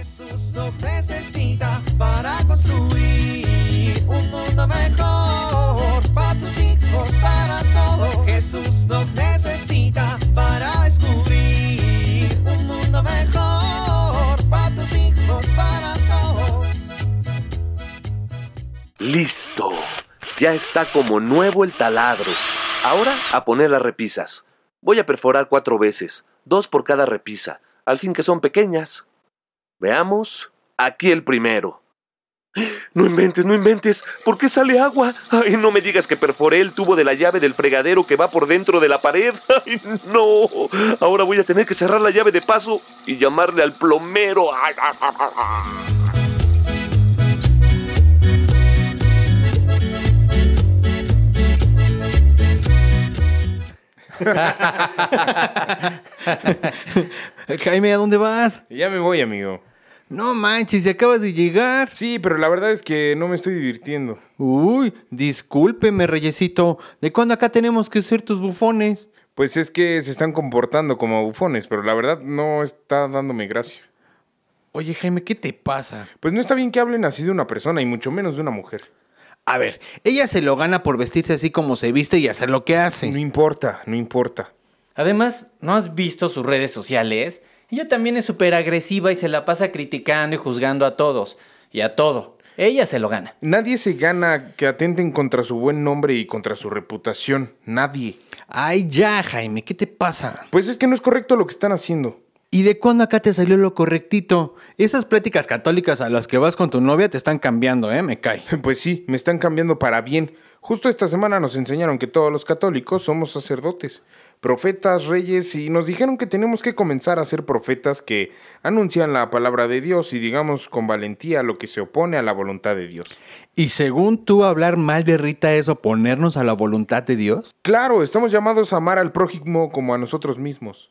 Jesús nos necesita para construir un mundo mejor para tus hijos, para todos. Jesús nos necesita para descubrir un mundo mejor para tus hijos, para todos. Listo. Ya está como nuevo el taladro. Ahora a poner las repisas. Voy a perforar cuatro veces, dos por cada repisa, al fin que son pequeñas. Veamos. Aquí el primero. No inventes, no inventes. ¿Por qué sale agua? Ay, no me digas que perforé el tubo de la llave del fregadero que va por dentro de la pared. Ay, no. Ahora voy a tener que cerrar la llave de paso y llamarle al plomero. Ay, ah, ah, ah, ah. Jaime, ¿a dónde vas? Ya me voy, amigo. No manches, si acabas de llegar. Sí, pero la verdad es que no me estoy divirtiendo. Uy, discúlpeme, Reyesito. ¿De cuándo acá tenemos que ser tus bufones? Pues es que se están comportando como bufones, pero la verdad no está dándome gracia. Oye, Jaime, ¿qué te pasa? Pues no está bien que hablen así de una persona y mucho menos de una mujer. A ver, ella se lo gana por vestirse así como se viste y hacer lo que No hace. importa, no importa. Además, ¿no has visto sus redes sociales? Ella también es súper agresiva y se la pasa criticando y juzgando a todos. Y a todo. Ella se lo gana. Nadie se gana que atenten contra su buen nombre y contra su reputación. Nadie. Ay, ya, Jaime, ¿qué te pasa? Pues es que no es correcto lo que están haciendo. ¿Y de cuándo acá te salió lo correctito? Esas pláticas católicas a las que vas con tu novia te están cambiando, ¿eh? Me cae. Pues sí, me están cambiando para bien. Justo esta semana nos enseñaron que todos los católicos somos sacerdotes, profetas, reyes, y nos dijeron que tenemos que comenzar a ser profetas que anuncian la palabra de Dios y digamos con valentía lo que se opone a la voluntad de Dios. ¿Y según tú hablar mal de Rita es oponernos a la voluntad de Dios? Claro, estamos llamados a amar al prójimo como a nosotros mismos.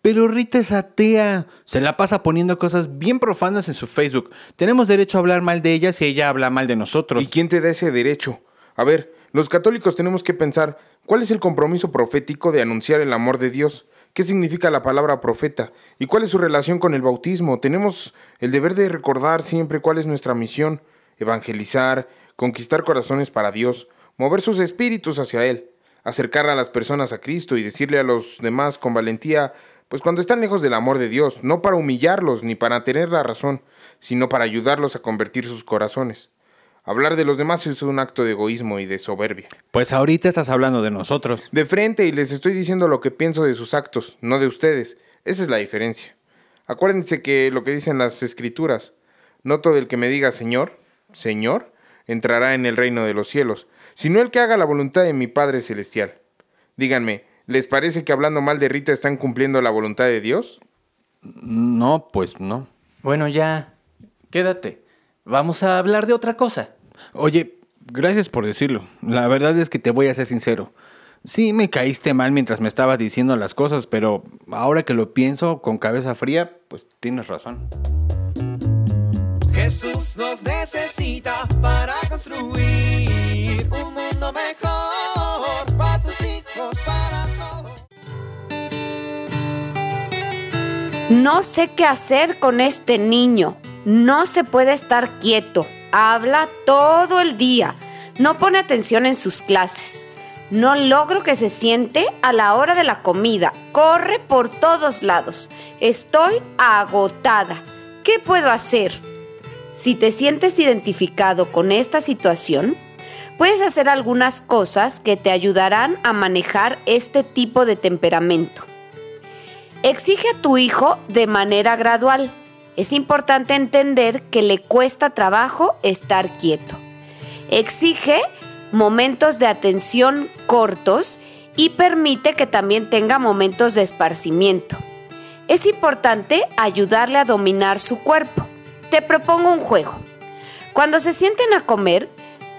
Pero Rita es atea. Se la pasa poniendo cosas bien profanas en su Facebook. Tenemos derecho a hablar mal de ella si ella habla mal de nosotros. ¿Y quién te da ese derecho? A ver, los católicos tenemos que pensar cuál es el compromiso profético de anunciar el amor de Dios. ¿Qué significa la palabra profeta? ¿Y cuál es su relación con el bautismo? Tenemos el deber de recordar siempre cuál es nuestra misión. Evangelizar, conquistar corazones para Dios, mover sus espíritus hacia Él, acercar a las personas a Cristo y decirle a los demás con valentía, pues cuando están lejos del amor de Dios, no para humillarlos ni para tener la razón, sino para ayudarlos a convertir sus corazones. Hablar de los demás es un acto de egoísmo y de soberbia. Pues ahorita estás hablando de nosotros. De frente y les estoy diciendo lo que pienso de sus actos, no de ustedes. Esa es la diferencia. Acuérdense que lo que dicen las escrituras, no todo el que me diga Señor, Señor, entrará en el reino de los cielos, sino el que haga la voluntad de mi Padre Celestial. Díganme, ¿les parece que hablando mal de Rita están cumpliendo la voluntad de Dios? No, pues no. Bueno, ya. Quédate. Vamos a hablar de otra cosa. Oye, gracias por decirlo. La verdad es que te voy a ser sincero. Sí, me caíste mal mientras me estabas diciendo las cosas, pero ahora que lo pienso con cabeza fría, pues tienes razón. Jesús nos necesita para construir un mundo mejor para tus hijos, para todos. No sé qué hacer con este niño. No se puede estar quieto. Habla todo el día. No pone atención en sus clases. No logro que se siente a la hora de la comida. Corre por todos lados. Estoy agotada. ¿Qué puedo hacer? Si te sientes identificado con esta situación, puedes hacer algunas cosas que te ayudarán a manejar este tipo de temperamento. Exige a tu hijo de manera gradual. Es importante entender que le cuesta trabajo estar quieto. Exige momentos de atención cortos y permite que también tenga momentos de esparcimiento. Es importante ayudarle a dominar su cuerpo. Te propongo un juego. Cuando se sienten a comer,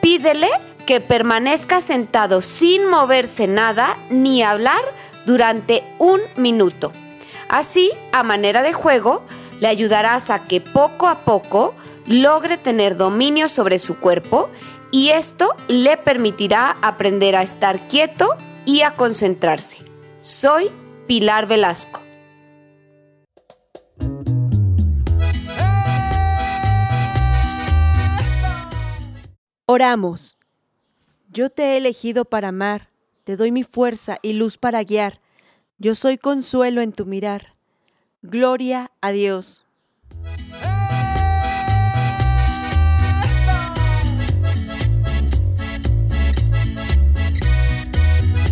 pídele que permanezca sentado sin moverse nada ni hablar durante un minuto. Así, a manera de juego, le ayudarás a que poco a poco logre tener dominio sobre su cuerpo y esto le permitirá aprender a estar quieto y a concentrarse. Soy Pilar Velasco. Oramos. Yo te he elegido para amar, te doy mi fuerza y luz para guiar. Yo soy consuelo en tu mirar. Gloria a Dios.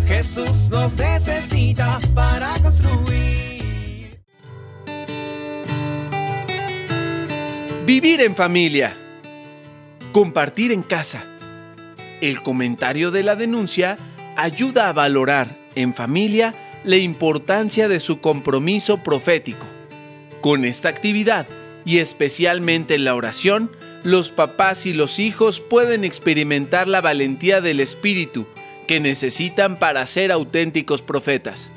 Jesús nos necesita para construir. Vivir en familia. Compartir en casa. El comentario de la denuncia ayuda a valorar en familia la importancia de su compromiso profético. Con esta actividad, y especialmente en la oración, los papás y los hijos pueden experimentar la valentía del Espíritu que necesitan para ser auténticos profetas.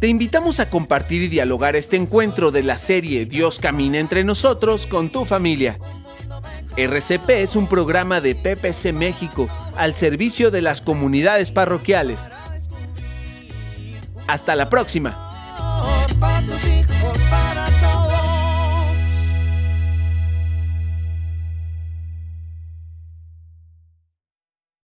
Te invitamos a compartir y dialogar este encuentro de la serie Dios camina entre nosotros con tu familia. RCP es un programa de PPC México al servicio de las comunidades parroquiales. Hasta la próxima.